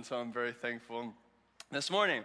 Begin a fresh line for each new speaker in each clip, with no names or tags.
And so I'm very thankful this morning.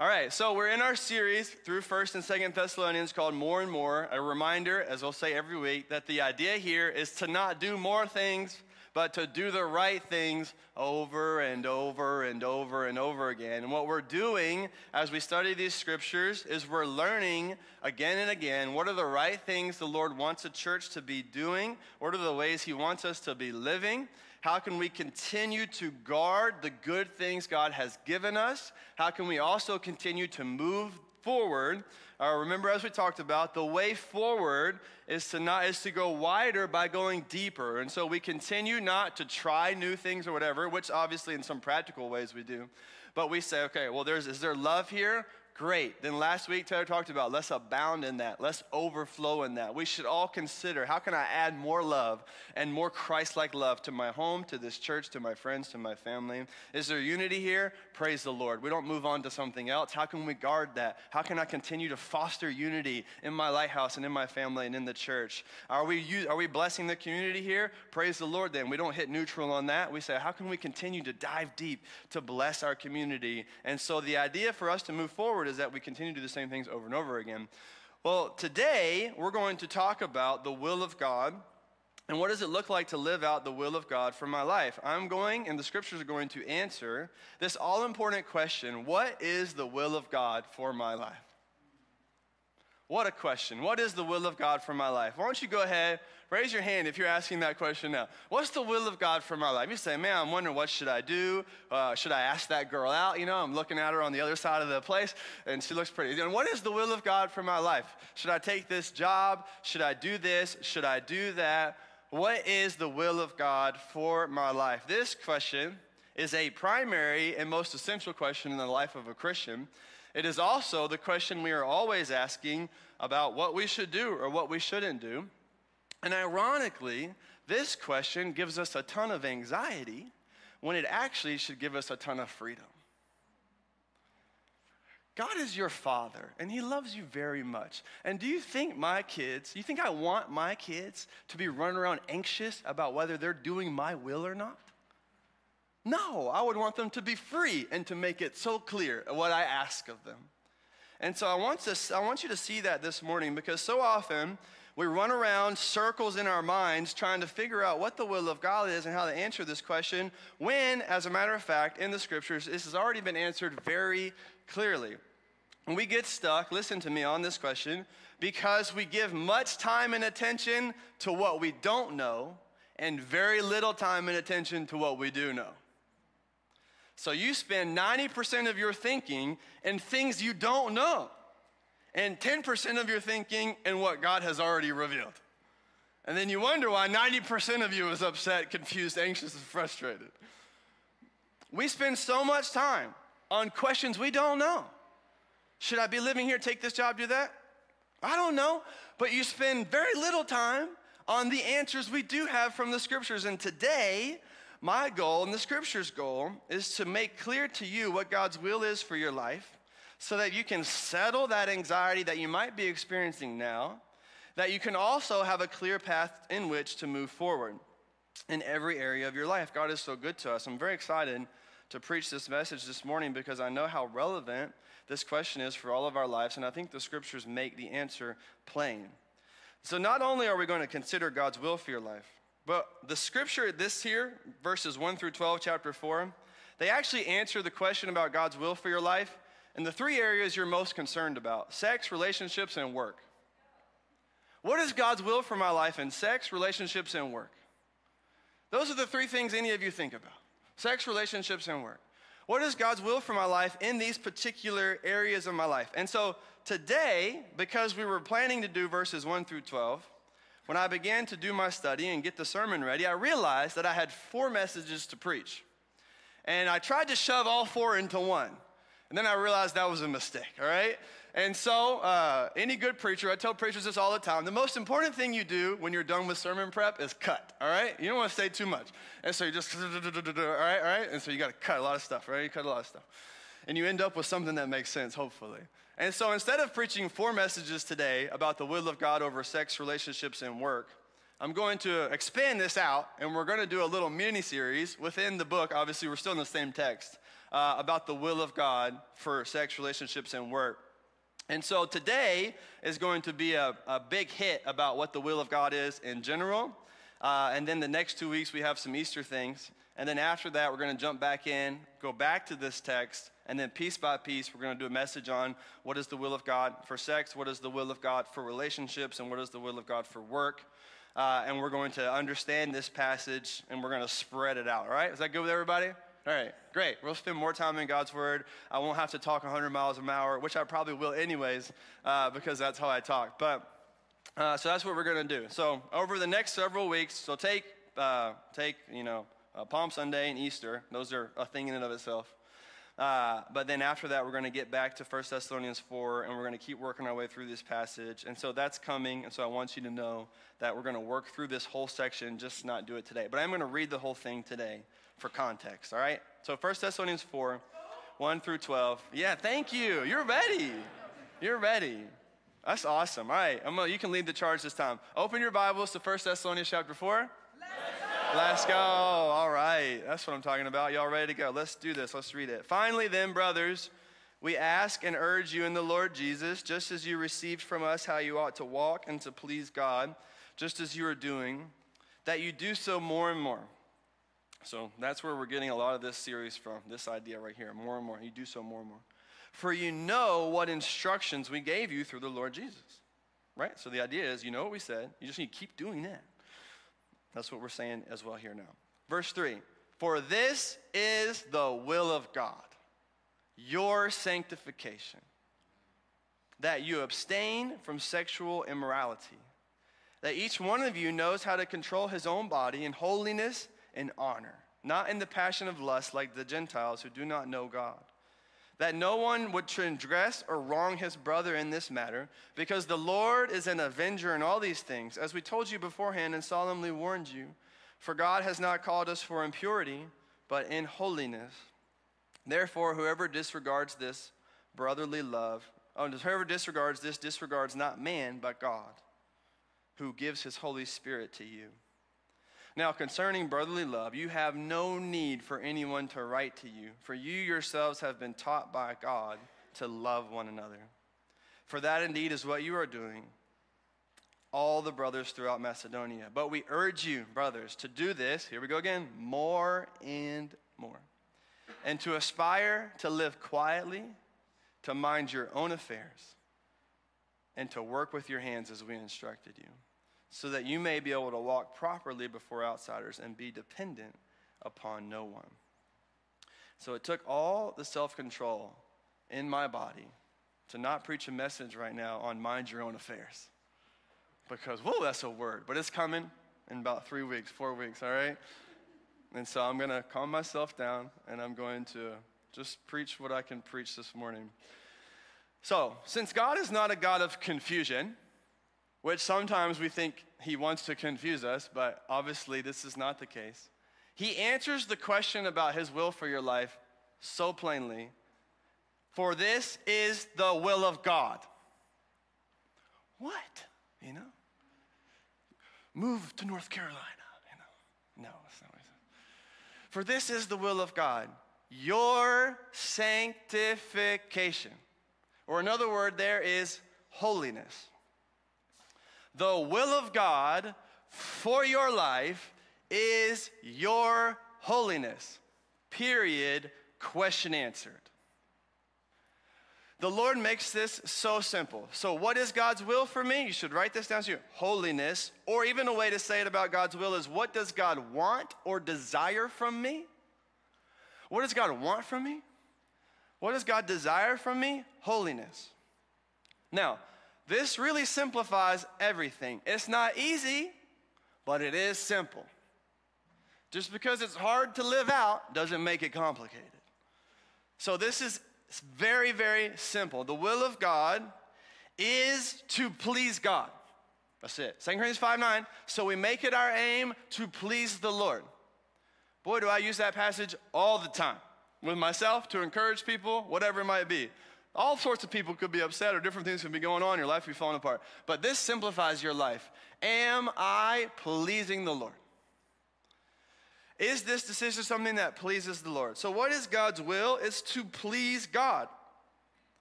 All right, so we're in our series through 1st and 2nd Thessalonians called More and More. A reminder, as I'll say every week, that the idea here is to not do more things, but to do the right things over and over and over and over again. And what we're doing as we study these scriptures is we're learning again and again what are the right things the Lord wants a church to be doing, what are the ways He wants us to be living. How can we continue to guard the good things God has given us? How can we also continue to move forward, uh, remember as we talked about, the way forward is to not is to go wider by going deeper. And so we continue not to try new things or whatever, which obviously in some practical ways we do. But we say, okay, well, there's is there love here? Great. Then last week, Taylor talked about let's abound in that, let's overflow in that. We should all consider how can I add more love and more Christ like love to my home, to this church, to my friends, to my family? Is there unity here? Praise the Lord. We don't move on to something else. How can we guard that? How can I continue to foster unity in my lighthouse and in my family and in the church? Are we, are we blessing the community here? Praise the Lord then. We don't hit neutral on that. We say, how can we continue to dive deep to bless our community? And so the idea for us to move forward forward is that we continue to do the same things over and over again. Well, today we're going to talk about the will of God and what does it look like to live out the will of God for my life? I'm going, and the scriptures are going to answer this all important question What is the will of God for my life? What a question. What is the will of God for my life? Why don't you go ahead, raise your hand if you're asking that question now. What's the will of God for my life? You say, man, I'm wondering what should I do? Uh, should I ask that girl out? You know, I'm looking at her on the other side of the place and she looks pretty. And what is the will of God for my life? Should I take this job? Should I do this? Should I do that? What is the will of God for my life? This question is a primary and most essential question in the life of a Christian. It is also the question we are always asking about what we should do or what we shouldn't do. And ironically, this question gives us a ton of anxiety when it actually should give us a ton of freedom. God is your father, and he loves you very much. And do you think my kids, you think I want my kids to be running around anxious about whether they're doing my will or not? No, I would want them to be free and to make it so clear what I ask of them. And so I want, to, I want you to see that this morning because so often we run around circles in our minds trying to figure out what the will of God is and how to answer this question when, as a matter of fact, in the scriptures, this has already been answered very clearly. We get stuck, listen to me on this question, because we give much time and attention to what we don't know and very little time and attention to what we do know. So you spend 90% of your thinking in things you don't know, and 10% of your thinking in what God has already revealed. And then you wonder why 90% of you is upset, confused, anxious, and frustrated. We spend so much time on questions we don't know. Should I be living here, take this job, do that? I don't know. But you spend very little time on the answers we do have from the scriptures. And today, my goal and the scripture's goal is to make clear to you what God's will is for your life so that you can settle that anxiety that you might be experiencing now, that you can also have a clear path in which to move forward in every area of your life. God is so good to us. I'm very excited to preach this message this morning because I know how relevant this question is for all of our lives, and I think the scriptures make the answer plain. So, not only are we going to consider God's will for your life, but the scripture, this here, verses 1 through 12, chapter 4, they actually answer the question about God's will for your life in the three areas you're most concerned about sex, relationships, and work. What is God's will for my life in sex, relationships, and work? Those are the three things any of you think about sex, relationships, and work. What is God's will for my life in these particular areas of my life? And so today, because we were planning to do verses 1 through 12, when I began to do my study and get the sermon ready, I realized that I had four messages to preach. And I tried to shove all four into one. And then I realized that was a mistake, all right? And so, uh, any good preacher, I tell preachers this all the time the most important thing you do when you're done with sermon prep is cut, all right? You don't want to say too much. And so you just, all right, all right? And so you got to cut a lot of stuff, right? You cut a lot of stuff. And you end up with something that makes sense, hopefully. And so instead of preaching four messages today about the will of God over sex, relationships, and work, I'm going to expand this out, and we're going to do a little mini series within the book. Obviously, we're still in the same text uh, about the will of God for sex, relationships, and work. And so today is going to be a, a big hit about what the will of God is in general. Uh, and then the next two weeks, we have some Easter things. And then after that, we're going to jump back in, go back to this text, and then piece by piece, we're going to do a message on what is the will of God for sex, what is the will of God for relationships, and what is the will of God for work. Uh, and we're going to understand this passage and we're going to spread it out. All right? Is that good with everybody? All right, great. We'll spend more time in God's Word. I won't have to talk 100 miles an hour, which I probably will anyways, uh, because that's how I talk. But uh, so that's what we're going to do. So over the next several weeks, so take uh, take you know uh, Palm Sunday and Easter. Those are a thing in and of itself. Uh, but then after that, we're going to get back to 1 Thessalonians 4, and we're going to keep working our way through this passage. And so that's coming. And so I want you to know that we're going to work through this whole section, just not do it today. But I'm going to read the whole thing today for context, all right? So 1 Thessalonians 4, 1 through 12. Yeah, thank you. You're ready. You're ready. That's awesome. All right, gonna, you can lead the charge this time. Open your Bibles to 1 Thessalonians chapter 4. Let's go. All right. That's what I'm talking about. Y'all ready to go? Let's do this. Let's read it. Finally, then, brothers, we ask and urge you in the Lord Jesus, just as you received from us how you ought to walk and to please God, just as you are doing, that you do so more and more. So that's where we're getting a lot of this series from, this idea right here. More and more. You do so more and more. For you know what instructions we gave you through the Lord Jesus. Right? So the idea is, you know what we said, you just need to keep doing that. That's what we're saying as well here now. Verse 3 For this is the will of God, your sanctification, that you abstain from sexual immorality, that each one of you knows how to control his own body in holiness and honor, not in the passion of lust like the Gentiles who do not know God that no one would transgress or wrong his brother in this matter, because the Lord is an avenger in all these things, as we told you beforehand and solemnly warned you. For God has not called us for impurity, but in holiness. Therefore, whoever disregards this brotherly love, oh, whoever disregards this disregards not man, but God, who gives his Holy Spirit to you. Now, concerning brotherly love, you have no need for anyone to write to you, for you yourselves have been taught by God to love one another. For that indeed is what you are doing, all the brothers throughout Macedonia. But we urge you, brothers, to do this, here we go again, more and more, and to aspire to live quietly, to mind your own affairs, and to work with your hands as we instructed you so that you may be able to walk properly before outsiders and be dependent upon no one. So it took all the self control in my body to not preach a message right now on mind your own affairs. Because, whoa, that's a word, but it's coming in about three weeks, four weeks, all right? And so I'm going to calm myself down and I'm going to just preach what I can preach this morning. So, since God is not a God of confusion, which sometimes we think he wants to confuse us, but obviously this is not the case. He answers the question about his will for your life so plainly For this is the will of God. What? You know? Move to North Carolina. You know? No, that's not what he said. For this is the will of God, your sanctification. Or another word there is holiness the will of God for your life is your holiness. Period. Question answered. The Lord makes this so simple. So, what is God's will for me? You should write this down to you holiness, or even a way to say it about God's will is what does God want or desire from me? What does God want from me? What does God desire from me? Holiness. Now, this really simplifies everything. It's not easy, but it is simple. Just because it's hard to live out doesn't make it complicated. So, this is very, very simple. The will of God is to please God. That's it. 2 Corinthians 5 9. So we make it our aim to please the Lord. Boy, do I use that passage all the time with myself to encourage people, whatever it might be. All sorts of people could be upset or different things could be going on. Your life could be falling apart. But this simplifies your life. Am I pleasing the Lord? Is this decision something that pleases the Lord? So, what is God's will? It's to please God.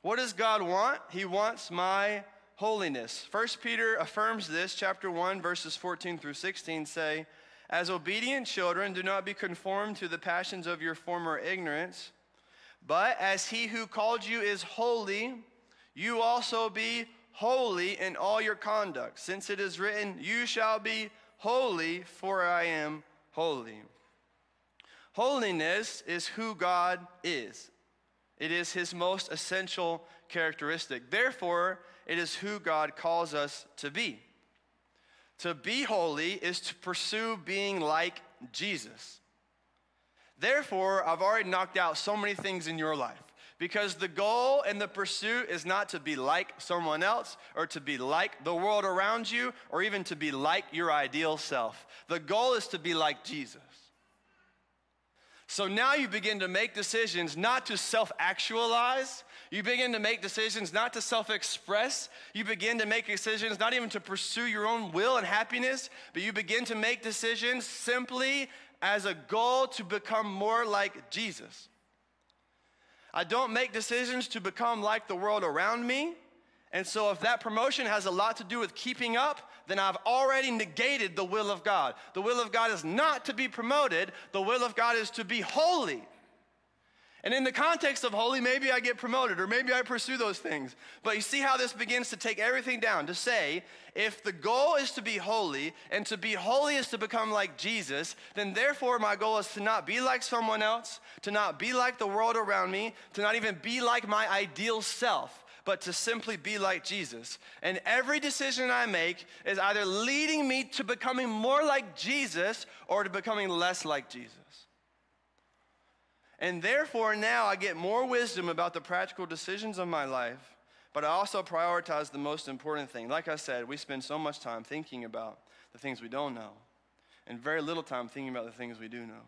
What does God want? He wants my holiness. First Peter affirms this, chapter 1, verses 14 through 16 say, As obedient children, do not be conformed to the passions of your former ignorance but as he who called you is holy, you also be holy in all your conduct, since it is written, You shall be holy, for I am holy. Holiness is who God is, it is his most essential characteristic. Therefore, it is who God calls us to be. To be holy is to pursue being like Jesus. Therefore, I've already knocked out so many things in your life. Because the goal and the pursuit is not to be like someone else or to be like the world around you or even to be like your ideal self. The goal is to be like Jesus. So now you begin to make decisions not to self actualize. You begin to make decisions not to self express. You begin to make decisions not even to pursue your own will and happiness, but you begin to make decisions simply as a goal to become more like Jesus. I don't make decisions to become like the world around me. And so, if that promotion has a lot to do with keeping up, then I've already negated the will of God. The will of God is not to be promoted, the will of God is to be holy. And in the context of holy, maybe I get promoted or maybe I pursue those things. But you see how this begins to take everything down to say, if the goal is to be holy and to be holy is to become like Jesus, then therefore my goal is to not be like someone else, to not be like the world around me, to not even be like my ideal self, but to simply be like Jesus. And every decision I make is either leading me to becoming more like Jesus or to becoming less like Jesus. And therefore, now I get more wisdom about the practical decisions of my life, but I also prioritize the most important thing. Like I said, we spend so much time thinking about the things we don't know, and very little time thinking about the things we do know.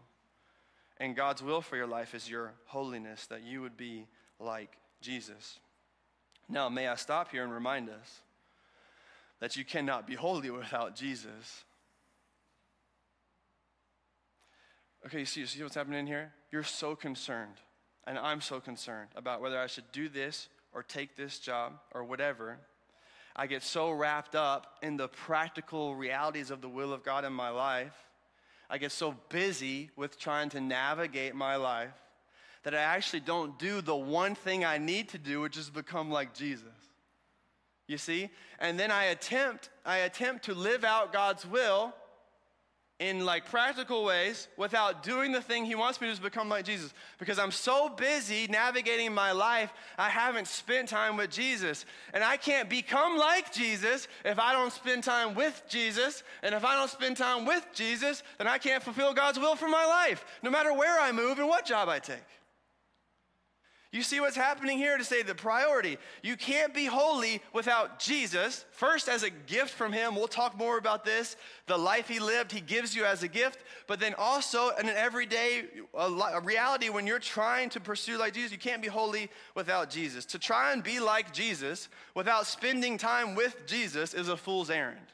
And God's will for your life is your holiness, that you would be like Jesus. Now, may I stop here and remind us that you cannot be holy without Jesus. Okay, you see, you see what's happening here? You're so concerned, and I'm so concerned about whether I should do this or take this job or whatever. I get so wrapped up in the practical realities of the will of God in my life. I get so busy with trying to navigate my life that I actually don't do the one thing I need to do, which is become like Jesus. You see? And then I attempt, I attempt to live out God's will in like practical ways without doing the thing he wants me to become like Jesus. Because I'm so busy navigating my life I haven't spent time with Jesus. And I can't become like Jesus if I don't spend time with Jesus. And if I don't spend time with Jesus then I can't fulfill God's will for my life no matter where I move and what job I take you see what's happening here to say the priority. You can't be holy without Jesus. First, as a gift from Him. We'll talk more about this. The life He lived, He gives you as a gift. But then also, in an everyday reality, when you're trying to pursue like Jesus, you can't be holy without Jesus. To try and be like Jesus without spending time with Jesus is a fool's errand.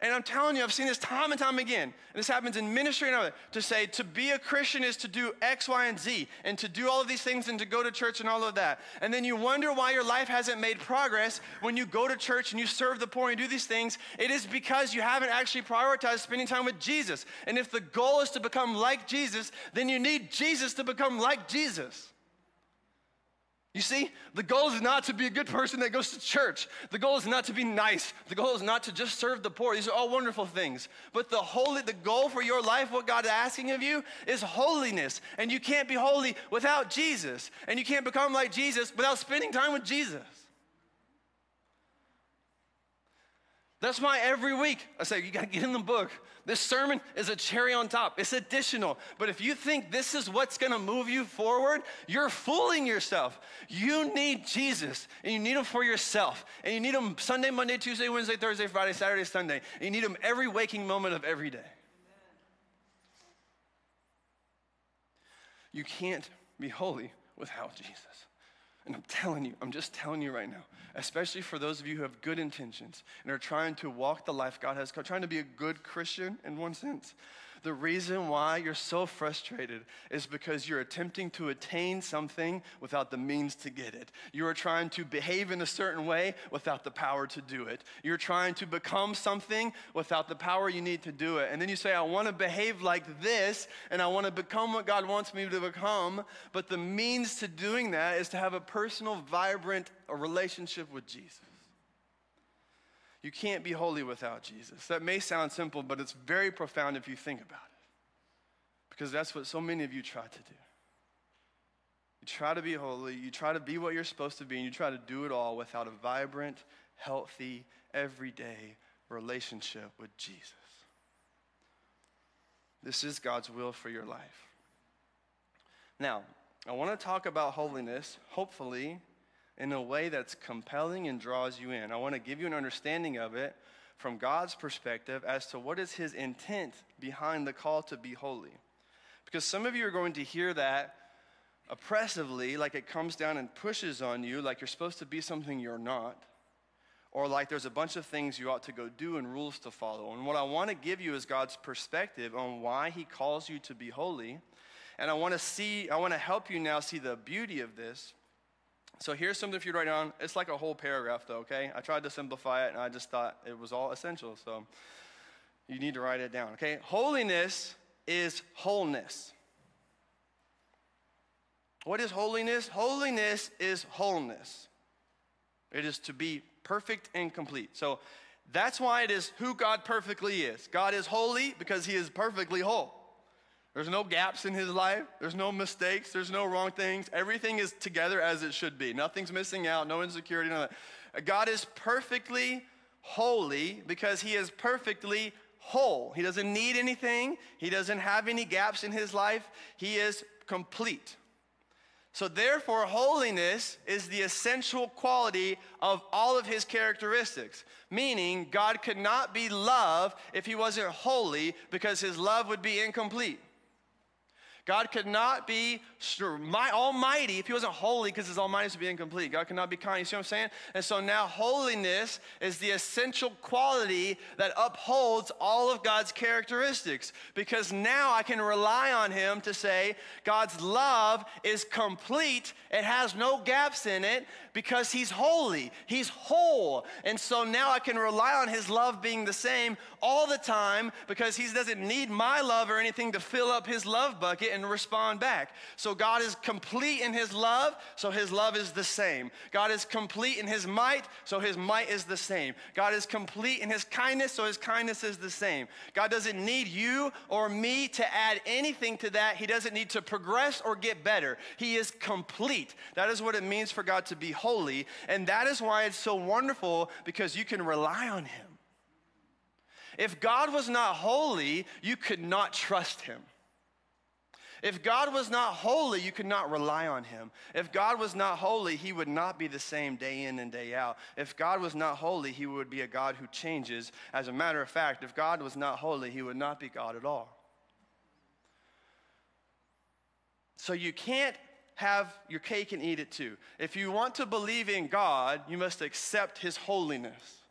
And I'm telling you, I've seen this time and time again. And this happens in ministry and other. To say to be a Christian is to do X, Y, and Z, and to do all of these things and to go to church and all of that. And then you wonder why your life hasn't made progress when you go to church and you serve the poor and do these things. It is because you haven't actually prioritized spending time with Jesus. And if the goal is to become like Jesus, then you need Jesus to become like Jesus. You see, the goal is not to be a good person that goes to church. The goal is not to be nice. The goal is not to just serve the poor. These are all wonderful things. But the holy, the goal for your life, what God is asking of you, is holiness. And you can't be holy without Jesus. And you can't become like Jesus without spending time with Jesus. That's why every week I say, you got to get in the book. This sermon is a cherry on top, it's additional. But if you think this is what's going to move you forward, you're fooling yourself. You need Jesus, and you need him for yourself. And you need him Sunday, Monday, Tuesday, Wednesday, Thursday, Friday, Saturday, Sunday. And you need him every waking moment of every day. You can't be holy without Jesus. And I'm telling you, I'm just telling you right now, especially for those of you who have good intentions and are trying to walk the life God has, trying to be a good Christian in one sense. The reason why you're so frustrated is because you're attempting to attain something without the means to get it. You are trying to behave in a certain way without the power to do it. You're trying to become something without the power you need to do it. And then you say, I want to behave like this and I want to become what God wants me to become. But the means to doing that is to have a personal, vibrant relationship with Jesus. You can't be holy without Jesus. That may sound simple, but it's very profound if you think about it. Because that's what so many of you try to do. You try to be holy, you try to be what you're supposed to be, and you try to do it all without a vibrant, healthy, everyday relationship with Jesus. This is God's will for your life. Now, I want to talk about holiness, hopefully, in a way that's compelling and draws you in. I want to give you an understanding of it from God's perspective as to what is his intent behind the call to be holy. Because some of you are going to hear that oppressively, like it comes down and pushes on you, like you're supposed to be something you're not, or like there's a bunch of things you ought to go do and rules to follow. And what I want to give you is God's perspective on why he calls you to be holy. And I want to see, I want to help you now see the beauty of this so here's something for you to write down. It's like a whole paragraph, though, okay? I tried to simplify it, and I just thought it was all essential. So you need to write it down, okay? Holiness is wholeness. What is holiness? Holiness is wholeness. It is to be perfect and complete. So that's why it is who God perfectly is. God is holy because he is perfectly whole. There's no gaps in his life. There's no mistakes. There's no wrong things. Everything is together as it should be. Nothing's missing out. No insecurity. None of that. God is perfectly holy because he is perfectly whole. He doesn't need anything. He doesn't have any gaps in his life. He is complete. So, therefore, holiness is the essential quality of all of his characteristics. Meaning, God could not be love if he wasn't holy because his love would be incomplete. God could not be my almighty if he wasn't holy because his almighty would be incomplete. God could not be kind. You see what I'm saying? And so now holiness is the essential quality that upholds all of God's characteristics because now I can rely on him to say God's love is complete. It has no gaps in it because he's holy. He's whole. And so now I can rely on his love being the same all the time because he doesn't need my love or anything to fill up his love bucket and respond back. So God is complete in his love, so his love is the same. God is complete in his might, so his might is the same. God is complete in his kindness, so his kindness is the same. God doesn't need you or me to add anything to that. He doesn't need to progress or get better. He is complete. That is what it means for God to be holy, and that is why it's so wonderful because you can rely on him. If God was not holy, you could not trust him. If God was not holy, you could not rely on him. If God was not holy, he would not be the same day in and day out. If God was not holy, he would be a God who changes. As a matter of fact, if God was not holy, he would not be God at all. So you can't have your cake and eat it too. If you want to believe in God, you must accept his holiness.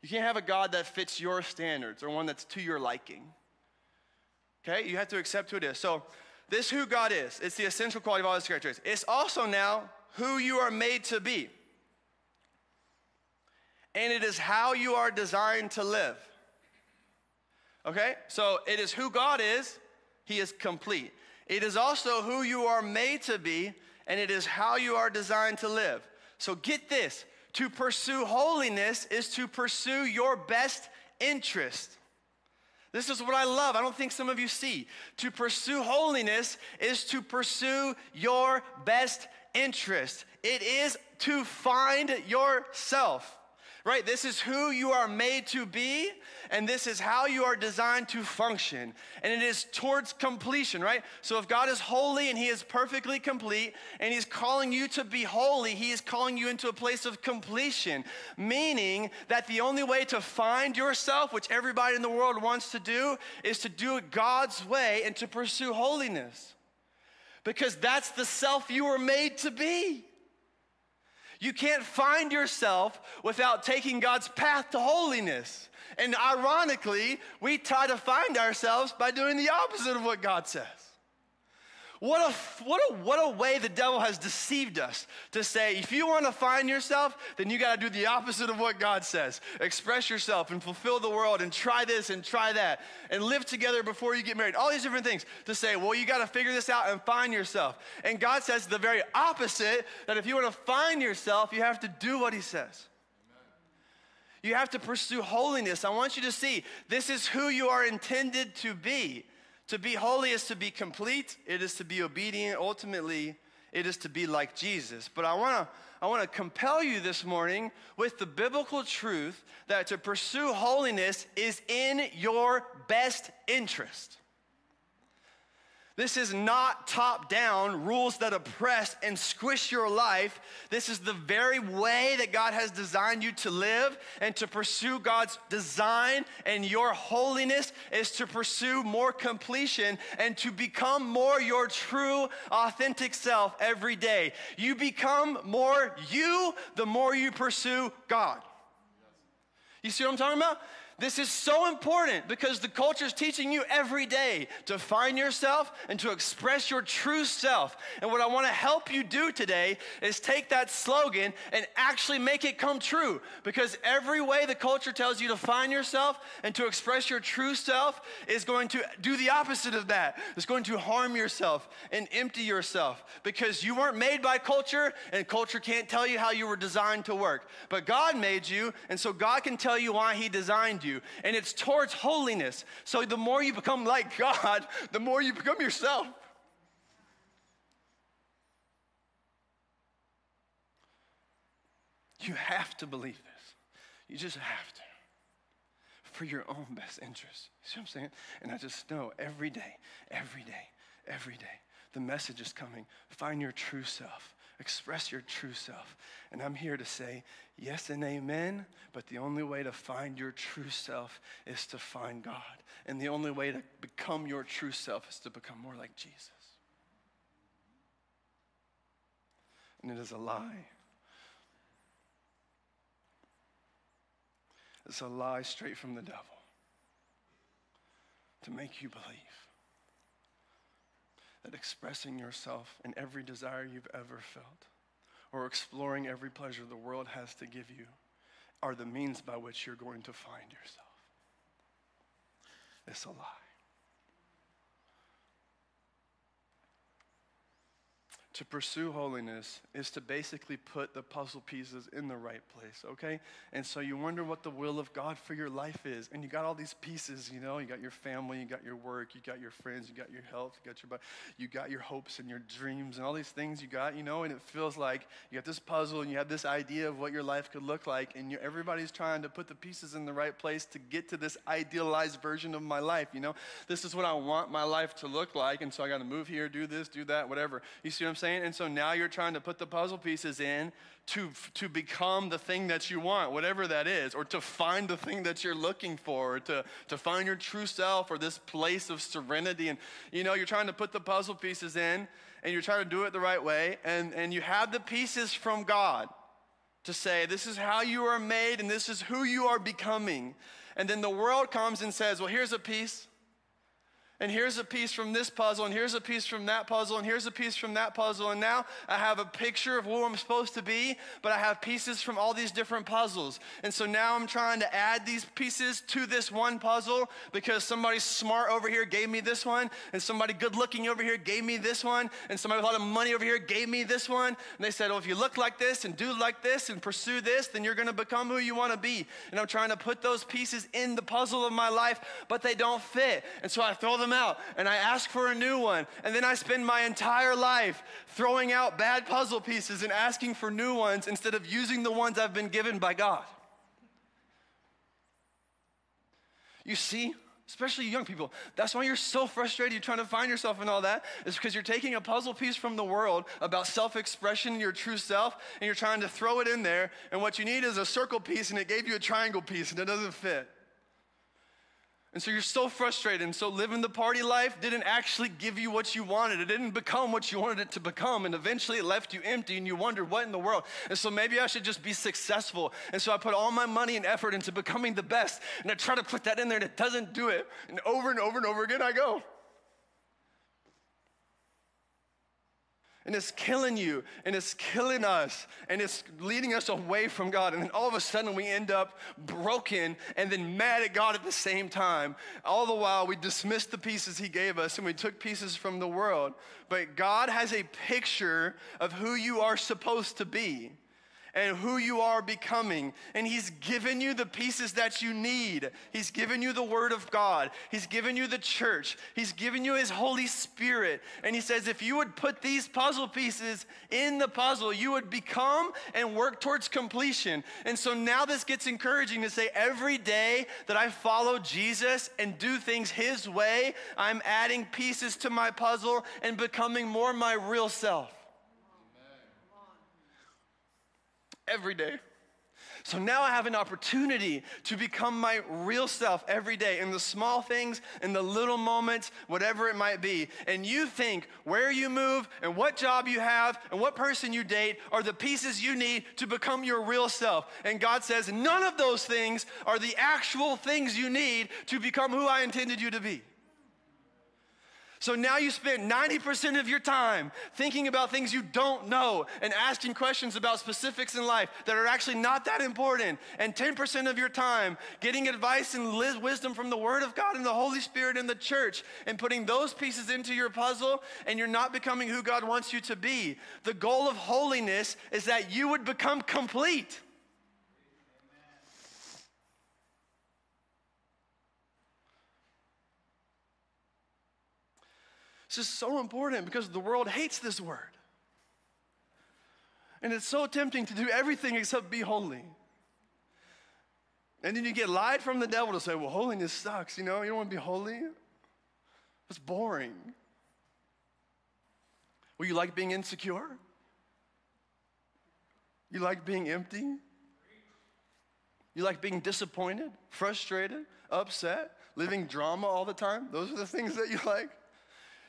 You can't have a God that fits your standards or one that's to your liking. Okay? You have to accept who it is. So, this who God is. It's the essential quality of all his characteristics. It's also now who you are made to be. And it is how you are designed to live. Okay? So it is who God is, he is complete. It is also who you are made to be, and it is how you are designed to live. So get this to pursue holiness is to pursue your best interest. This is what I love. I don't think some of you see. To pursue holiness is to pursue your best interest, it is to find yourself right? This is who you are made to be, and this is how you are designed to function. And it is towards completion, right? So if God is holy and He is perfectly complete, and He's calling you to be holy, He is calling you into a place of completion, meaning that the only way to find yourself, which everybody in the world wants to do, is to do it God's way and to pursue holiness. Because that's the self you were made to be. You can't find yourself without taking God's path to holiness. And ironically, we try to find ourselves by doing the opposite of what God says. What a, what, a, what a way the devil has deceived us to say, if you want to find yourself, then you got to do the opposite of what God says. Express yourself and fulfill the world and try this and try that and live together before you get married. All these different things to say, well, you got to figure this out and find yourself. And God says the very opposite that if you want to find yourself, you have to do what He says. You have to pursue holiness. I want you to see this is who you are intended to be. To be holy is to be complete, it is to be obedient. Ultimately, it is to be like Jesus. But I wanna, I wanna compel you this morning with the biblical truth that to pursue holiness is in your best interest. This is not top down rules that oppress and squish your life. This is the very way that God has designed you to live and to pursue God's design. And your holiness is to pursue more completion and to become more your true, authentic self every day. You become more you the more you pursue God. You see what I'm talking about? This is so important because the culture is teaching you every day to find yourself and to express your true self. And what I want to help you do today is take that slogan and actually make it come true. Because every way the culture tells you to find yourself and to express your true self is going to do the opposite of that. It's going to harm yourself and empty yourself because you weren't made by culture and culture can't tell you how you were designed to work. But God made you, and so God can tell you why He designed you you, and it's towards holiness. So the more you become like God, the more you become yourself. You have to believe this. You just have to. For your own best interest. You see what I'm saying? And I just know every day, every day, every day, the message is coming. Find your true self. Express your true self. And I'm here to say yes and amen, but the only way to find your true self is to find God. And the only way to become your true self is to become more like Jesus. And it is a lie. It's a lie straight from the devil to make you believe that expressing yourself in every desire you've ever felt or exploring every pleasure the world has to give you are the means by which you're going to find yourself. It's a lie. To pursue holiness is to basically put the puzzle pieces in the right place, okay? And so you wonder what the will of God for your life is. And you got all these pieces, you know, you got your family, you got your work, you got your friends, you got your health, you got your you got your hopes and your dreams and all these things you got, you know, and it feels like you got this puzzle and you have this idea of what your life could look like and everybody's trying to put the pieces in the right place to get to this idealized version of my life, you know? This is what I want my life to look like and so I got to move here, do this, do that, whatever. You see what I'm saying? Saying? And so now you're trying to put the puzzle pieces in to, to become the thing that you want, whatever that is, or to find the thing that you're looking for, or to, to find your true self, or this place of serenity. And you know, you're trying to put the puzzle pieces in, and you're trying to do it the right way, and, and you have the pieces from God to say, this is how you are made, and this is who you are becoming. And then the world comes and says, well, here's a piece and here's a piece from this puzzle, and here's a piece from that puzzle, and here's a piece from that puzzle. And now I have a picture of who I'm supposed to be, but I have pieces from all these different puzzles. And so now I'm trying to add these pieces to this one puzzle because somebody smart over here gave me this one, and somebody good looking over here gave me this one, and somebody with a lot of money over here gave me this one. And they said, well, if you look like this and do like this and pursue this, then you're gonna become who you wanna be. And I'm trying to put those pieces in the puzzle of my life, but they don't fit. And so I throw out and I ask for a new one. And then I spend my entire life throwing out bad puzzle pieces and asking for new ones instead of using the ones I've been given by God. You see? Especially young people. That's why you're so frustrated. You're trying to find yourself and all that. Is because you're taking a puzzle piece from the world about self expression, your true self, and you're trying to throw it in there. And what you need is a circle piece, and it gave you a triangle piece, and it doesn't fit. And so you're so frustrated. And so living the party life didn't actually give you what you wanted. It didn't become what you wanted it to become. And eventually it left you empty and you wondered, what in the world? And so maybe I should just be successful. And so I put all my money and effort into becoming the best. And I try to put that in there and it doesn't do it. And over and over and over again I go. And it's killing you and it's killing us and it's leading us away from God. And then all of a sudden we end up broken and then mad at God at the same time. All the while we dismissed the pieces He gave us and we took pieces from the world. But God has a picture of who you are supposed to be and who you are becoming. And He's given you the pieces that you need. He's given you the Word of God, He's given you the church, He's given you His Holy Spirit. And He says, if you would put these puzzle pieces in the puzzle, you would become and work towards completion. And so now this gets encouraging to say, every day that I follow Jesus and do things His way, I'm adding pieces to my puzzle and becoming more my real self. Every day. So now I have an opportunity to become my real self every day in the small things, in the little moments, whatever it might be. And you think where you move and what job you have and what person you date are the pieces you need to become your real self. And God says, none of those things are the actual things you need to become who I intended you to be. So now you spend 90% of your time thinking about things you don't know and asking questions about specifics in life that are actually not that important. And 10% of your time getting advice and wisdom from the Word of God and the Holy Spirit and the church and putting those pieces into your puzzle, and you're not becoming who God wants you to be. The goal of holiness is that you would become complete. This is so important because the world hates this word. And it's so tempting to do everything except be holy. And then you get lied from the devil to say, well, holiness sucks, you know, you don't want to be holy. It's boring. Well, you like being insecure? You like being empty? You like being disappointed, frustrated, upset, living drama all the time? Those are the things that you like?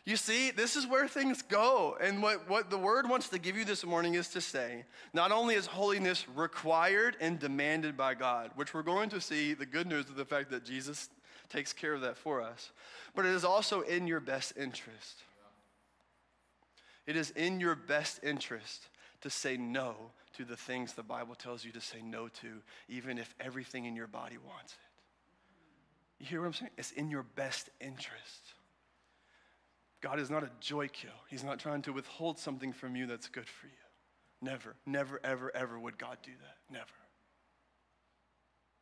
You see, this is where things go. And what, what the word wants to give you this morning is to say not only is holiness required and demanded by God, which we're going to see the good news of the fact that Jesus takes care of that for us, but it is also in your best interest. It is in your best interest to say no to the things the Bible tells you to say no to, even if everything in your body wants it. You hear what I'm saying? It's in your best interest. God is not a joy kill. He's not trying to withhold something from you that's good for you. Never, never, ever, ever would God do that. Never.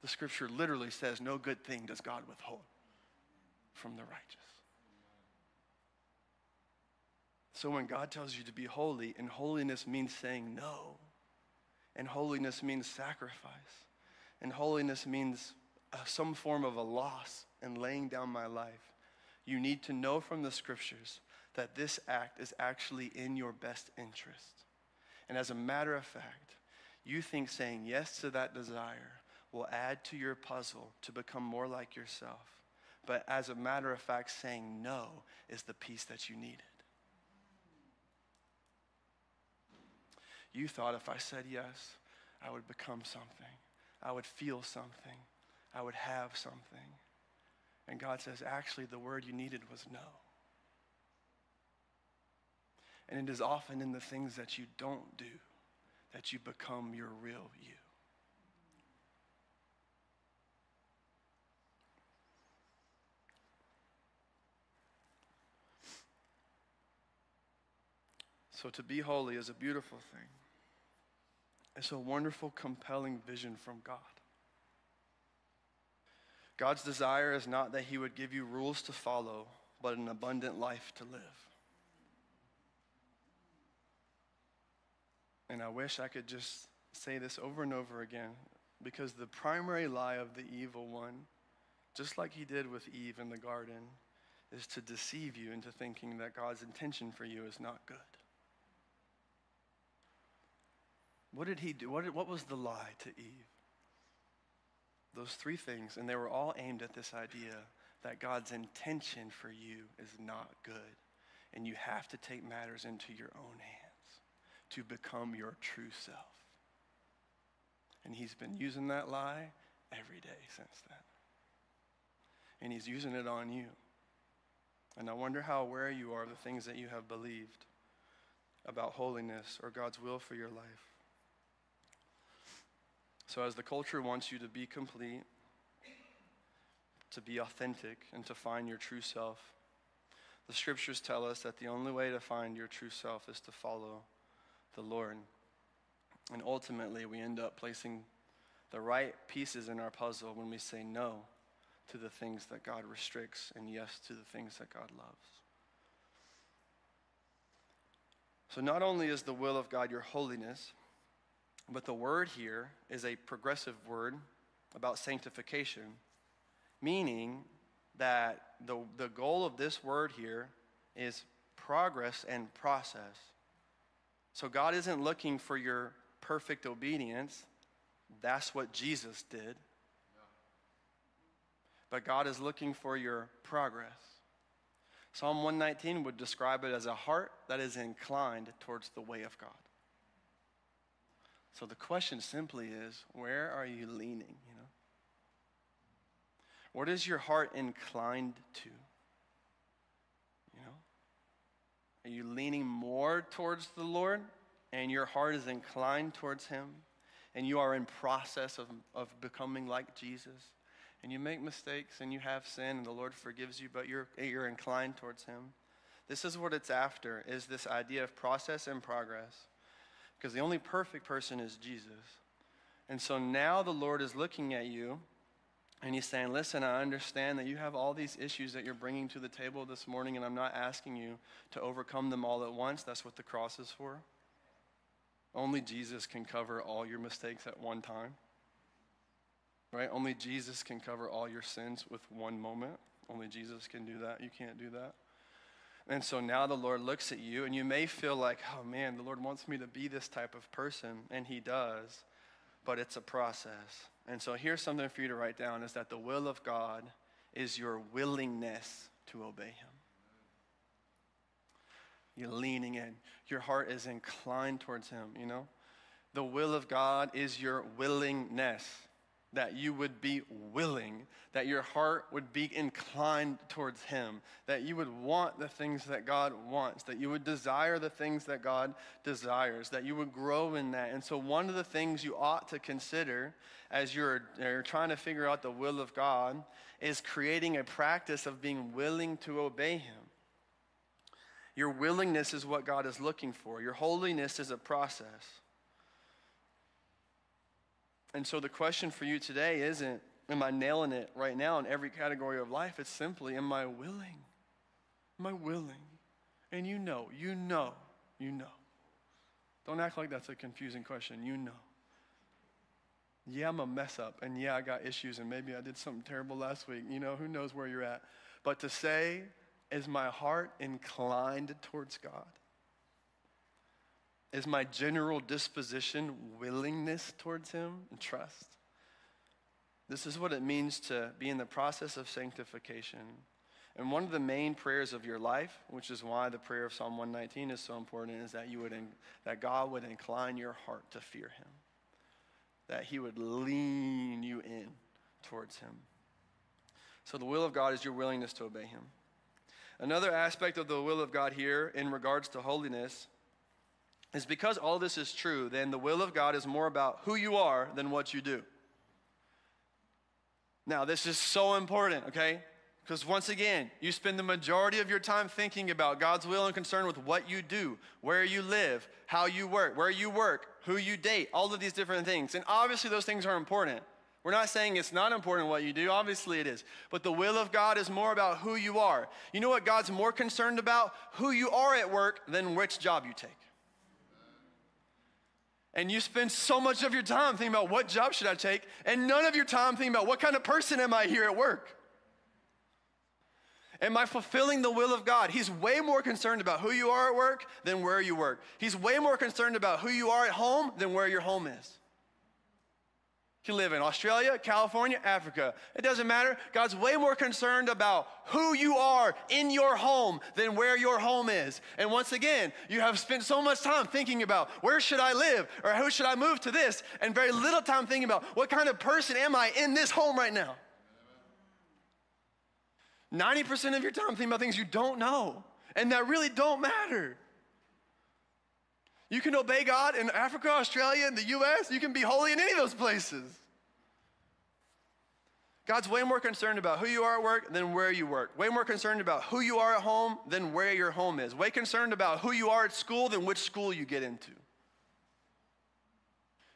The scripture literally says, No good thing does God withhold from the righteous. So when God tells you to be holy, and holiness means saying no, and holiness means sacrifice, and holiness means uh, some form of a loss and laying down my life you need to know from the scriptures that this act is actually in your best interest. And as a matter of fact, you think saying yes to that desire will add to your puzzle to become more like yourself. But as a matter of fact, saying no is the piece that you needed. You thought if I said yes, I would become something, I would feel something, I would have something. And God says, actually, the word you needed was no. And it is often in the things that you don't do that you become your real you. So to be holy is a beautiful thing. It's a wonderful, compelling vision from God. God's desire is not that He would give you rules to follow, but an abundant life to live. And I wish I could just say this over and over again because the primary lie of the evil one, just like he did with Eve in the garden, is to deceive you into thinking that God's intention for you is not good. What did he do? What, what was the lie to Eve? Those three things, and they were all aimed at this idea that God's intention for you is not good. And you have to take matters into your own hands to become your true self. And he's been using that lie every day since then. And he's using it on you. And I wonder how aware you are of the things that you have believed about holiness or God's will for your life. So, as the culture wants you to be complete, to be authentic, and to find your true self, the scriptures tell us that the only way to find your true self is to follow the Lord. And ultimately, we end up placing the right pieces in our puzzle when we say no to the things that God restricts and yes to the things that God loves. So, not only is the will of God your holiness, but the word here is a progressive word about sanctification, meaning that the, the goal of this word here is progress and process. So, God isn't looking for your perfect obedience. That's what Jesus did. But God is looking for your progress. Psalm 119 would describe it as a heart that is inclined towards the way of God. So the question simply is where are you leaning, you know? What is your heart inclined to? You know? Are you leaning more towards the Lord and your heart is inclined towards him and you are in process of, of becoming like Jesus? and you make mistakes and you have sin and the Lord forgives you, but you're, you're inclined towards Him. This is what it's after, is this idea of process and progress. Because the only perfect person is Jesus. And so now the Lord is looking at you and He's saying, Listen, I understand that you have all these issues that you're bringing to the table this morning, and I'm not asking you to overcome them all at once. That's what the cross is for. Only Jesus can cover all your mistakes at one time right? Only Jesus can cover all your sins with one moment. Only Jesus can do that. You can't do that. And so now the Lord looks at you, and you may feel like, oh man, the Lord wants me to be this type of person, and He does, but it's a process. And so here's something for you to write down is that the will of God is your willingness to obey Him. You're leaning in, your heart is inclined towards Him, you know? The will of God is your willingness that you would be willing, that your heart would be inclined towards Him, that you would want the things that God wants, that you would desire the things that God desires, that you would grow in that. And so, one of the things you ought to consider as you're, you're trying to figure out the will of God is creating a practice of being willing to obey Him. Your willingness is what God is looking for, your holiness is a process. And so the question for you today isn't, am I nailing it right now in every category of life? It's simply, am I willing? Am I willing? And you know, you know, you know. Don't act like that's a confusing question. You know. Yeah, I'm a mess up, and yeah, I got issues, and maybe I did something terrible last week. You know, who knows where you're at. But to say, is my heart inclined towards God? Is my general disposition willingness towards Him and trust? This is what it means to be in the process of sanctification. And one of the main prayers of your life, which is why the prayer of Psalm 119 is so important, is that you would that God would incline your heart to fear Him, that He would lean you in towards Him. So the will of God is your willingness to obey Him. Another aspect of the will of God here, in regards to holiness, is because all this is true, then the will of God is more about who you are than what you do. Now, this is so important, okay? Because once again, you spend the majority of your time thinking about God's will and concern with what you do, where you live, how you work, where you work, who you date, all of these different things. And obviously, those things are important. We're not saying it's not important what you do, obviously it is. But the will of God is more about who you are. You know what God's more concerned about? Who you are at work than which job you take. And you spend so much of your time thinking about what job should I take, and none of your time thinking about what kind of person am I here at work? Am I fulfilling the will of God? He's way more concerned about who you are at work than where you work. He's way more concerned about who you are at home than where your home is. You live in Australia, California, Africa. It doesn't matter. God's way more concerned about who you are in your home than where your home is. And once again, you have spent so much time thinking about where should I live or who should I move to this, and very little time thinking about what kind of person am I in this home right now. 90% of your time thinking about things you don't know and that really don't matter. You can obey God in Africa, Australia, in the US. You can be holy in any of those places. God's way more concerned about who you are at work than where you work. Way more concerned about who you are at home than where your home is. Way concerned about who you are at school than which school you get into.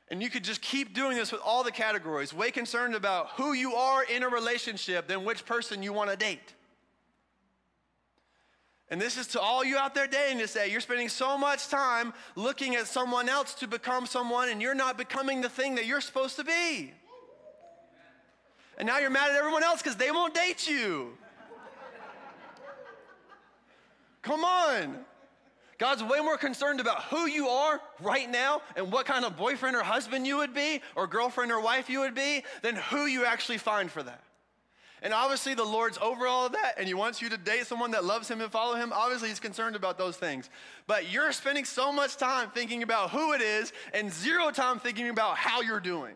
And you could just keep doing this with all the categories. Way concerned about who you are in a relationship than which person you want to date. And this is to all you out there dating to say, you're spending so much time looking at someone else to become someone, and you're not becoming the thing that you're supposed to be. And now you're mad at everyone else because they won't date you. Come on. God's way more concerned about who you are right now and what kind of boyfriend or husband you would be, or girlfriend or wife you would be, than who you actually find for that. And obviously, the Lord's over all of that, and He wants you to date someone that loves Him and follow Him. Obviously, He's concerned about those things. But you're spending so much time thinking about who it is and zero time thinking about how you're doing.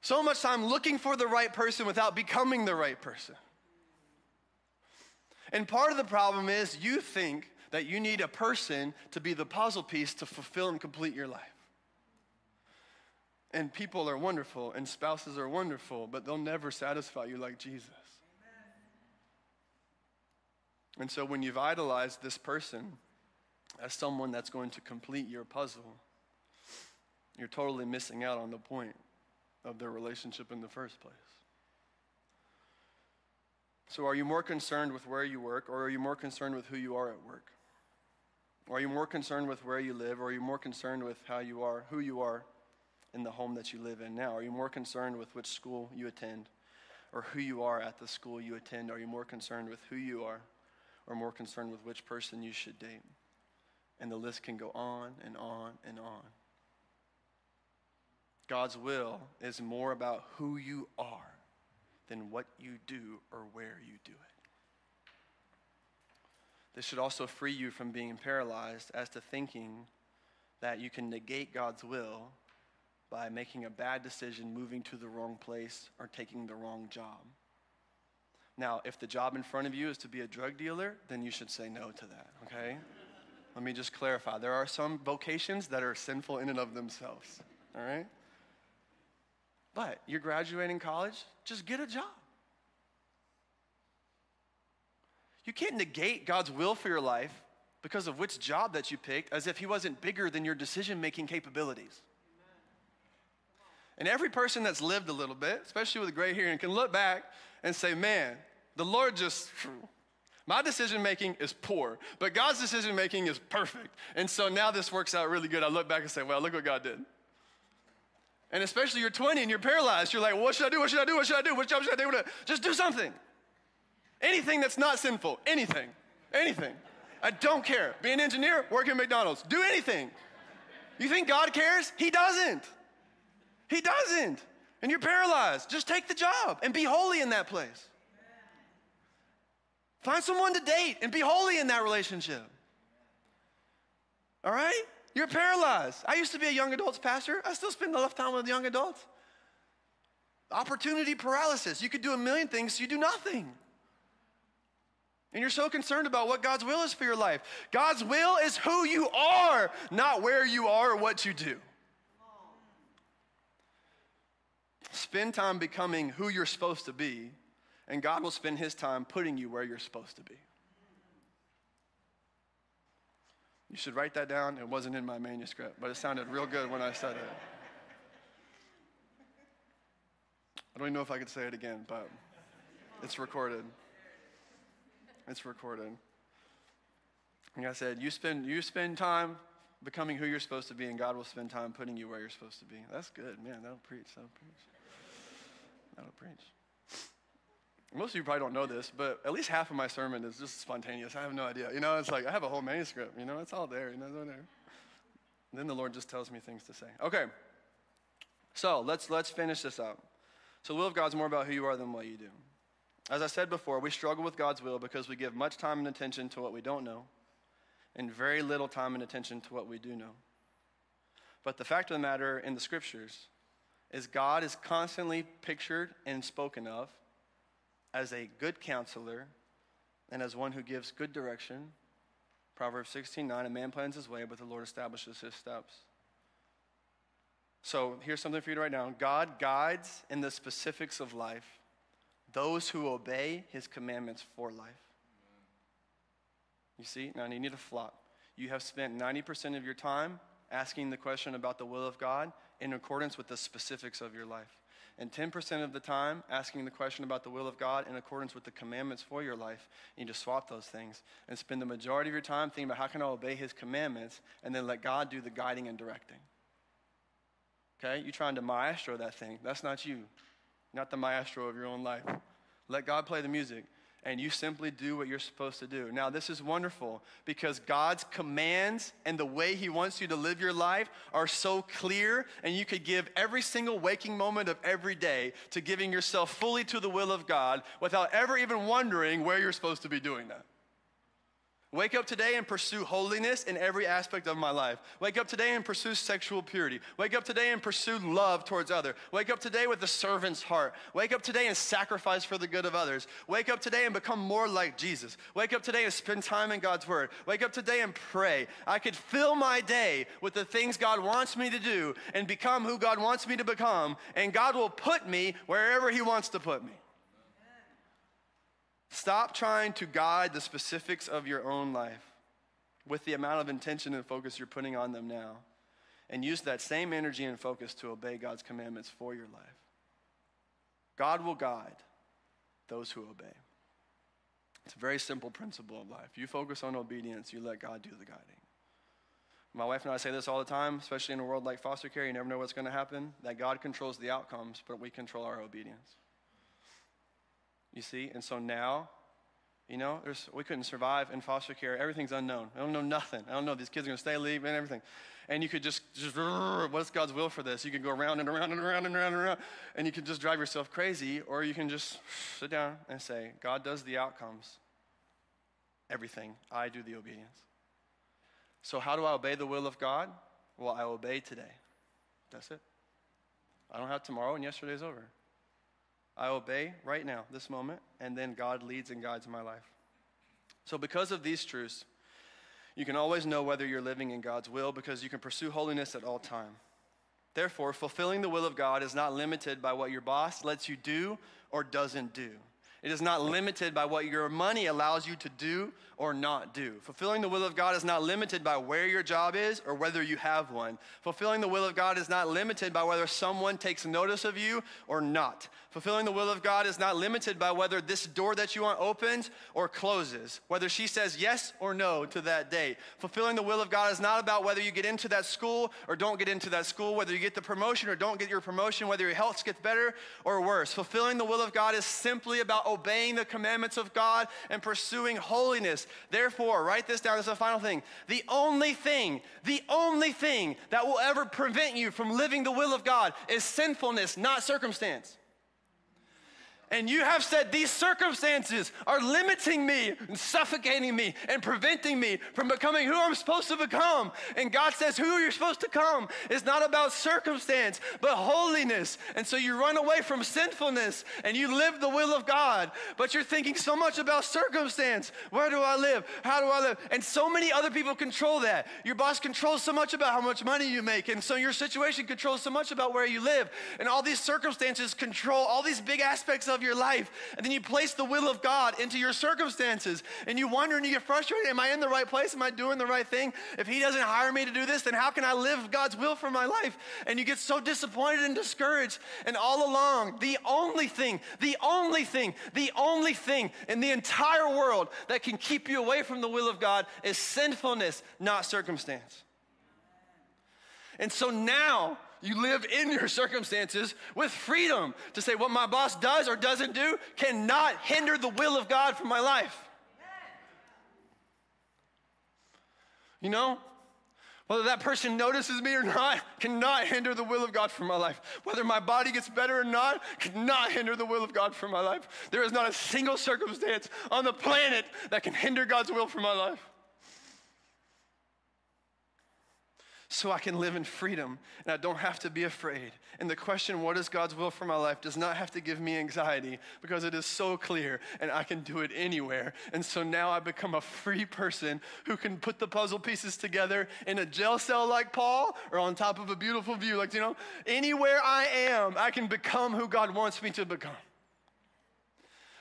So much time looking for the right person without becoming the right person. And part of the problem is you think that you need a person to be the puzzle piece to fulfill and complete your life. And people are wonderful and spouses are wonderful, but they'll never satisfy you like Jesus. And so when you've idolized this person as someone that's going to complete your puzzle, you're totally missing out on the point of their relationship in the first place. So, are you more concerned with where you work, or are you more concerned with who you are at work? Or are you more concerned with where you live, or are you more concerned with how you are, who you are in the home that you live in now? Are you more concerned with which school you attend, or who you are at the school you attend? Are you more concerned with who you are, or more concerned with which person you should date? And the list can go on and on and on. God's will is more about who you are than what you do or where you do it. This should also free you from being paralyzed as to thinking that you can negate God's will by making a bad decision, moving to the wrong place, or taking the wrong job. Now, if the job in front of you is to be a drug dealer, then you should say no to that, okay? Let me just clarify. There are some vocations that are sinful in and of themselves, all right? But you're graduating college, just get a job. You can't negate God's will for your life because of which job that you picked as if He wasn't bigger than your decision making capabilities. And every person that's lived a little bit, especially with a gray hair, can look back and say, man, the Lord just, my decision making is poor, but God's decision making is perfect. And so now this works out really good. I look back and say, well, look what God did. And especially you're 20 and you're paralyzed. You're like, what should I do? What should I do? What should I do? What job should I do? Just do something. Anything that's not sinful. Anything. Anything. I don't care. Be an engineer, work at McDonald's. Do anything. You think God cares? He doesn't. He doesn't. And you're paralyzed. Just take the job and be holy in that place. Find someone to date and be holy in that relationship. All right? You're paralyzed. I used to be a young adults pastor. I still spend enough time with young adults. Opportunity paralysis. You could do a million things, you do nothing. And you're so concerned about what God's will is for your life. God's will is who you are, not where you are or what you do. Spend time becoming who you're supposed to be, and God will spend his time putting you where you're supposed to be. You should write that down. It wasn't in my manuscript, but it sounded real good when I said it. I don't even know if I could say it again, but it's recorded. It's recorded. Like I said, you spend, you spend time becoming who you're supposed to be, and God will spend time putting you where you're supposed to be. That's good, man. That'll preach. That'll preach. That'll preach. Most of you probably don't know this, but at least half of my sermon is just spontaneous. I have no idea. You know, it's like I have a whole manuscript. You know, it's all there. You know, it's there. And then the Lord just tells me things to say. Okay. So let's, let's finish this up. So the will of God is more about who you are than what you do. As I said before, we struggle with God's will because we give much time and attention to what we don't know and very little time and attention to what we do know. But the fact of the matter in the scriptures is God is constantly pictured and spoken of as a good counselor and as one who gives good direction. Proverbs 16 9, a man plans his way, but the Lord establishes his steps. So here's something for you to write down God guides in the specifics of life those who obey his commandments for life. You see? Now you need to flop. You have spent 90% of your time asking the question about the will of God in accordance with the specifics of your life. And 10% of the time asking the question about the will of God in accordance with the commandments for your life. You need to swap those things and spend the majority of your time thinking about how can I obey his commandments and then let God do the guiding and directing. Okay? You're trying to maestro that thing. That's not you. Not the maestro of your own life. Let God play the music and you simply do what you're supposed to do. Now, this is wonderful because God's commands and the way He wants you to live your life are so clear, and you could give every single waking moment of every day to giving yourself fully to the will of God without ever even wondering where you're supposed to be doing that. Wake up today and pursue holiness in every aspect of my life. Wake up today and pursue sexual purity. Wake up today and pursue love towards other. Wake up today with the servant's heart. Wake up today and sacrifice for the good of others. Wake up today and become more like Jesus. Wake up today and spend time in God's word. Wake up today and pray. I could fill my day with the things God wants me to do and become who God wants me to become, and God will put me wherever he wants to put me. Stop trying to guide the specifics of your own life with the amount of intention and focus you're putting on them now. And use that same energy and focus to obey God's commandments for your life. God will guide those who obey. It's a very simple principle of life. You focus on obedience, you let God do the guiding. My wife and I say this all the time, especially in a world like foster care, you never know what's going to happen, that God controls the outcomes, but we control our obedience. You see? And so now, you know, there's, we couldn't survive in foster care. Everything's unknown. I don't know nothing. I don't know these kids are going to stay, leave, and everything. And you could just, just, what's God's will for this? You could go around and around and around and around and around, and you could just drive yourself crazy, or you can just sit down and say, God does the outcomes. Everything. I do the obedience. So, how do I obey the will of God? Well, I obey today. That's it. I don't have tomorrow, and yesterday's over. I obey right now, this moment, and then God leads and guides my life. So, because of these truths, you can always know whether you're living in God's will because you can pursue holiness at all time. Therefore, fulfilling the will of God is not limited by what your boss lets you do or doesn't do. It is not limited by what your money allows you to do or not do. Fulfilling the will of God is not limited by where your job is or whether you have one. Fulfilling the will of God is not limited by whether someone takes notice of you or not. Fulfilling the will of God is not limited by whether this door that you want opens or closes, whether she says yes or no to that date. Fulfilling the will of God is not about whether you get into that school or don't get into that school, whether you get the promotion or don't get your promotion, whether your health gets better or worse. Fulfilling the will of God is simply about obeying the commandments of God and pursuing holiness. Therefore, write this down as a final thing. The only thing, the only thing that will ever prevent you from living the will of God is sinfulness, not circumstance and you have said these circumstances are limiting me and suffocating me and preventing me from becoming who I'm supposed to become. And God says, Who you're supposed to come is not about circumstance, but holiness. And so you run away from sinfulness and you live the will of God, but you're thinking so much about circumstance. Where do I live? How do I live? And so many other people control that. Your boss controls so much about how much money you make, and so your situation controls so much about where you live. And all these circumstances control all these big aspects of your life. And then you place the will of God into your circumstances. And you wonder and you get frustrated Am I in the right place? Am I doing the right thing? If He doesn't hire me to do this, then how can I live God's will for my life? And you get so disappointed and discouraged. And all along, the only thing, the only thing, the only thing in the entire world that can keep you away from the will of God is sinfulness, not circumstance. And so now, you live in your circumstances with freedom to say what my boss does or doesn't do cannot hinder the will of God for my life. You know, Whether that person notices me or not cannot hinder the will of God for my life. Whether my body gets better or not cannot hinder the will of God for my life. There is not a single circumstance on the planet that can hinder God's will for my life. So I can live in freedom and I don't have to be afraid. And the question, what is God's will for my life, does not have to give me anxiety because it is so clear and I can do it anywhere. And so now I become a free person who can put the puzzle pieces together in a jail cell like Paul or on top of a beautiful view. Like, you know, anywhere I am, I can become who God wants me to become.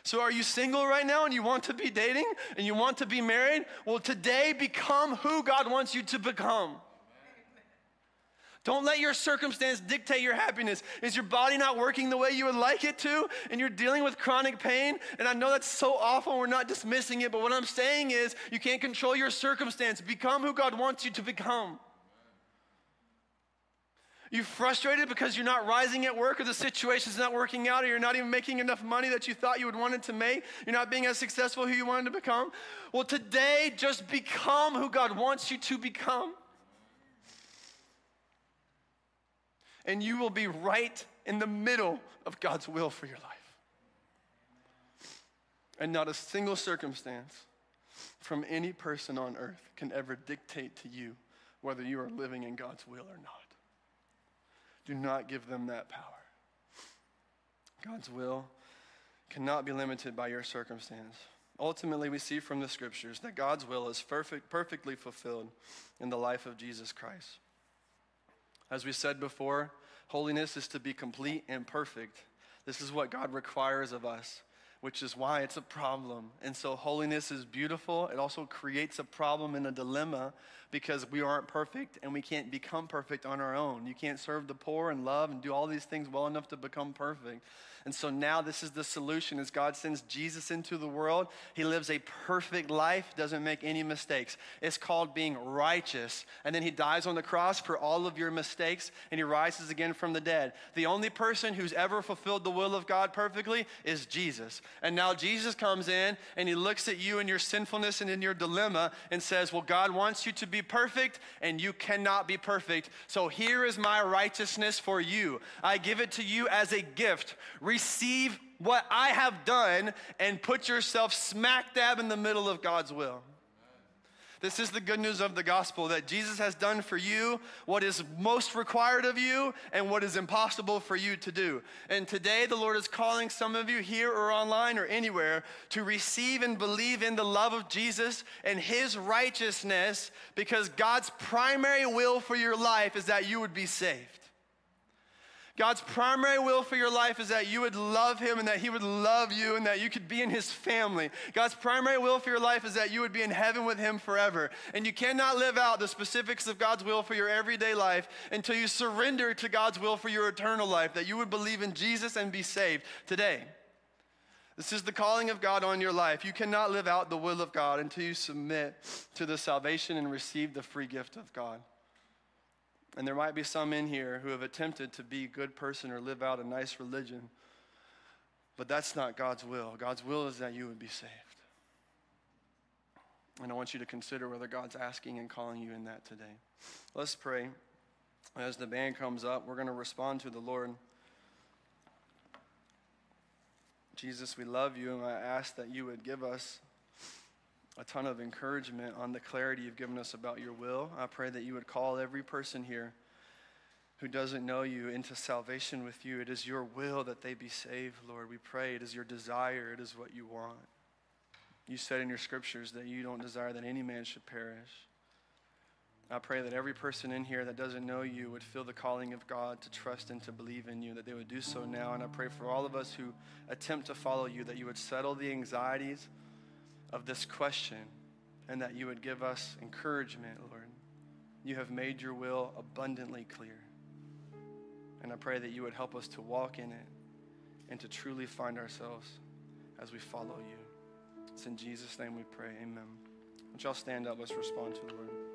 So, are you single right now and you want to be dating and you want to be married? Well, today become who God wants you to become. Don't let your circumstance dictate your happiness. Is your body not working the way you would like it to? And you're dealing with chronic pain? And I know that's so awful, we're not dismissing it, but what I'm saying is you can't control your circumstance. Become who God wants you to become. You frustrated because you're not rising at work or the situation's not working out or you're not even making enough money that you thought you would want it to make. You're not being as successful who you wanted to become. Well, today, just become who God wants you to become. And you will be right in the middle of God's will for your life. And not a single circumstance from any person on earth can ever dictate to you whether you are living in God's will or not. Do not give them that power. God's will cannot be limited by your circumstance. Ultimately, we see from the scriptures that God's will is perfect, perfectly fulfilled in the life of Jesus Christ. As we said before, holiness is to be complete and perfect. This is what God requires of us, which is why it's a problem. And so, holiness is beautiful. It also creates a problem and a dilemma because we aren't perfect and we can't become perfect on our own. You can't serve the poor and love and do all these things well enough to become perfect. And so now this is the solution as God sends Jesus into the world. He lives a perfect life, doesn't make any mistakes. It's called being righteous. And then he dies on the cross for all of your mistakes and he rises again from the dead. The only person who's ever fulfilled the will of God perfectly is Jesus. And now Jesus comes in and he looks at you and your sinfulness and in your dilemma and says, Well, God wants you to perfect and you cannot be perfect. So here is my righteousness for you. I give it to you as a gift receive what I have done and put yourself smack dab in the middle of God's will. This is the good news of the gospel that Jesus has done for you what is most required of you and what is impossible for you to do. And today, the Lord is calling some of you here or online or anywhere to receive and believe in the love of Jesus and his righteousness because God's primary will for your life is that you would be saved. God's primary will for your life is that you would love Him and that He would love you and that you could be in His family. God's primary will for your life is that you would be in heaven with Him forever. And you cannot live out the specifics of God's will for your everyday life until you surrender to God's will for your eternal life, that you would believe in Jesus and be saved today. This is the calling of God on your life. You cannot live out the will of God until you submit to the salvation and receive the free gift of God. And there might be some in here who have attempted to be a good person or live out a nice religion, but that's not God's will. God's will is that you would be saved. And I want you to consider whether God's asking and calling you in that today. Let's pray. As the band comes up, we're going to respond to the Lord. Jesus, we love you, and I ask that you would give us a ton of encouragement on the clarity you've given us about your will. I pray that you would call every person here who doesn't know you into salvation with you. It is your will that they be saved, Lord. We pray it is your desire, it is what you want. You said in your scriptures that you don't desire that any man should perish. I pray that every person in here that doesn't know you would feel the calling of God to trust and to believe in you, that they would do so now. And I pray for all of us who attempt to follow you, that you would settle the anxieties of this question and that you would give us encouragement, Lord. You have made your will abundantly clear. And I pray that you would help us to walk in it and to truly find ourselves as we follow you. It's in Jesus' name we pray. Amen. Would y'all stand up? Let's respond to the Lord.